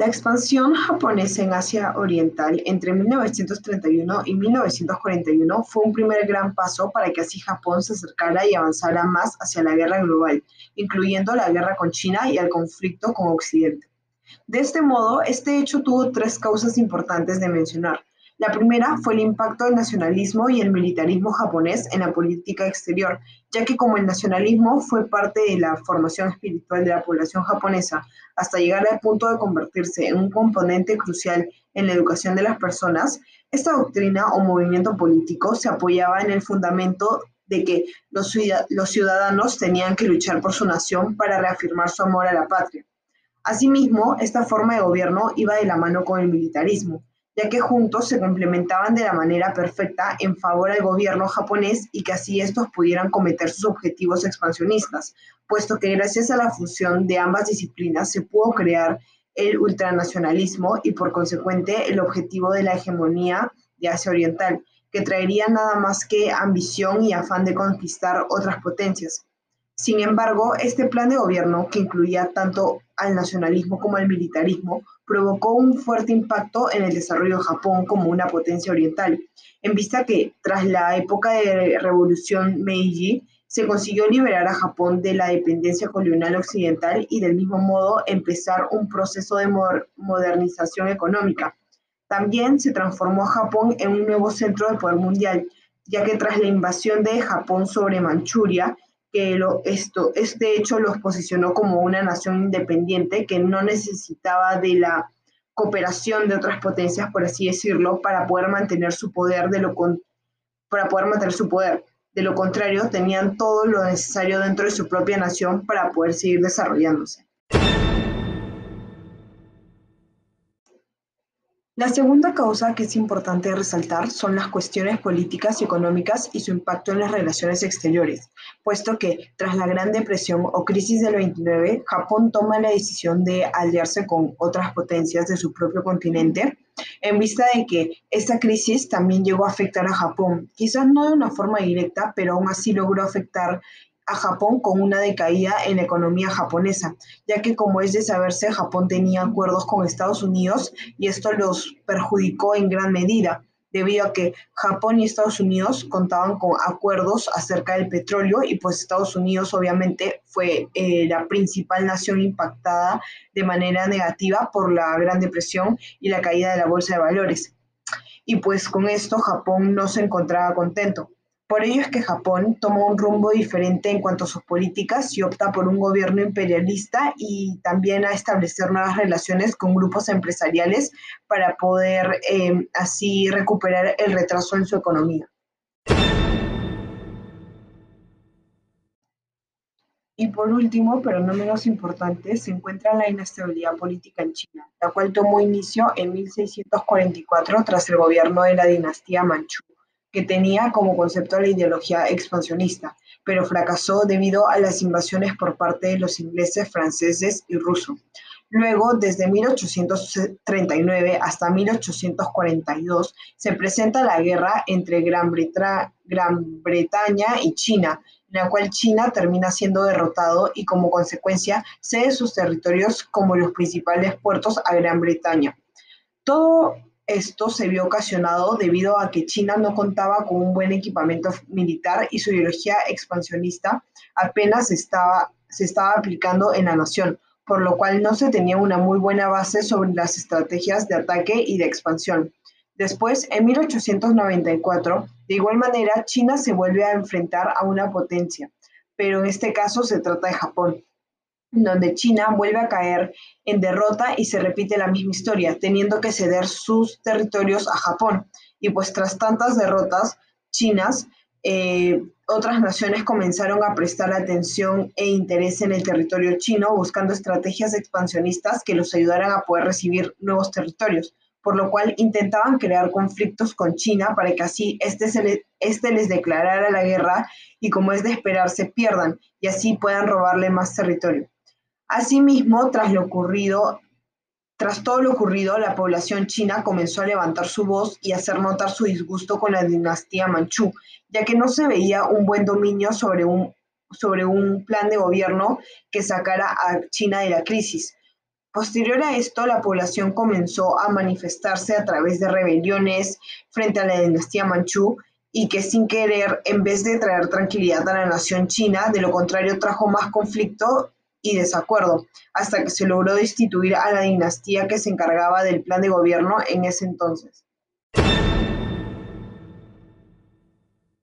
La expansión japonesa en Asia Oriental entre 1931 y 1941 fue un primer gran paso para que así Japón se acercara y avanzara más hacia la guerra global, incluyendo la guerra con China y el conflicto con Occidente. De este modo, este hecho tuvo tres causas importantes de mencionar. La primera fue el impacto del nacionalismo y el militarismo japonés en la política exterior, ya que como el nacionalismo fue parte de la formación espiritual de la población japonesa, hasta llegar al punto de convertirse en un componente crucial en la educación de las personas, esta doctrina o movimiento político se apoyaba en el fundamento de que los ciudadanos tenían que luchar por su nación para reafirmar su amor a la patria. Asimismo, esta forma de gobierno iba de la mano con el militarismo, ya que juntos se complementaban de la manera perfecta en favor del gobierno japonés y que así estos pudieran cometer sus objetivos expansionistas, puesto que gracias a la fusión de ambas disciplinas se pudo crear el ultranacionalismo y por consecuente el objetivo de la hegemonía de Asia Oriental, que traería nada más que ambición y afán de conquistar otras potencias. Sin embargo, este plan de gobierno, que incluía tanto al nacionalismo como al militarismo, provocó un fuerte impacto en el desarrollo de Japón como una potencia oriental, en vista que tras la época de revolución Meiji se consiguió liberar a Japón de la dependencia colonial occidental y del mismo modo empezar un proceso de modernización económica. También se transformó a Japón en un nuevo centro de poder mundial, ya que tras la invasión de Japón sobre Manchuria, que lo, esto, este hecho los posicionó como una nación independiente que no necesitaba de la cooperación de otras potencias, por así decirlo, para poder mantener su poder de lo para poder mantener su poder. De lo contrario, tenían todo lo necesario dentro de su propia nación para poder seguir desarrollándose. La segunda causa que es importante resaltar son las cuestiones políticas y económicas y su impacto en las relaciones exteriores, puesto que tras la Gran Depresión o crisis del 29, Japón toma la decisión de aliarse con otras potencias de su propio continente, en vista de que esta crisis también llegó a afectar a Japón, quizás no de una forma directa, pero aún así logró afectar a Japón con una decaída en la economía japonesa, ya que como es de saberse, Japón tenía acuerdos con Estados Unidos y esto los perjudicó en gran medida, debido a que Japón y Estados Unidos contaban con acuerdos acerca del petróleo y pues Estados Unidos obviamente fue eh, la principal nación impactada de manera negativa por la Gran Depresión y la caída de la bolsa de valores. Y pues con esto Japón no se encontraba contento por ello es que Japón tomó un rumbo diferente en cuanto a sus políticas y opta por un gobierno imperialista y también a establecer nuevas relaciones con grupos empresariales para poder eh, así recuperar el retraso en su economía. Y por último, pero no menos importante, se encuentra la inestabilidad política en China, la cual tomó inicio en 1644 tras el gobierno de la dinastía Manchú que tenía como concepto la ideología expansionista, pero fracasó debido a las invasiones por parte de los ingleses, franceses y rusos. Luego, desde 1839 hasta 1842, se presenta la guerra entre Gran, Gran, Bretaña y China, en la cual China termina siendo derrotado y como consecuencia cede sus territorios como los principales puertos a Gran Bretaña. Todo esto se vio ocasionado debido a que China no contaba con un buen equipamiento militar y su ideología expansionista apenas estaba, se estaba aplicando en la nación, por lo cual no se tenía una muy buena base sobre las estrategias de ataque y de expansión. Después, en 1894, de igual manera, China se vuelve a enfrentar a una potencia, pero en este caso se trata de Japón, donde China vuelve a caer en derrota y se repite la misma historia, teniendo que ceder sus territorios a Japón. Y pues tras tantas derrotas chinas, eh, otras naciones comenzaron a prestar atención e interés en el territorio chino, buscando estrategias expansionistas que los ayudaran a poder recibir nuevos territorios, por lo cual intentaban crear conflictos con China para que así este, este les declarara la guerra y como es de esperar se pierdan y así puedan robarle más territorio. Asimismo, tras lo ocurrido, tras todo lo ocurrido, la población china comenzó a levantar su voz y hacer notar su disgusto con la dinastía manchú, ya que no se veía un buen dominio sobre un, sobre un plan de gobierno que sacara a China de la crisis. Posterior a esto, la población comenzó a manifestarse a través de rebeliones frente a la dinastía manchú y que sin querer, en vez de traer tranquilidad a la nación china, de lo contrario trajo más conflicto y desacuerdo, hasta que se logró destituir a la dinastía que se encargaba del plan de gobierno en ese entonces.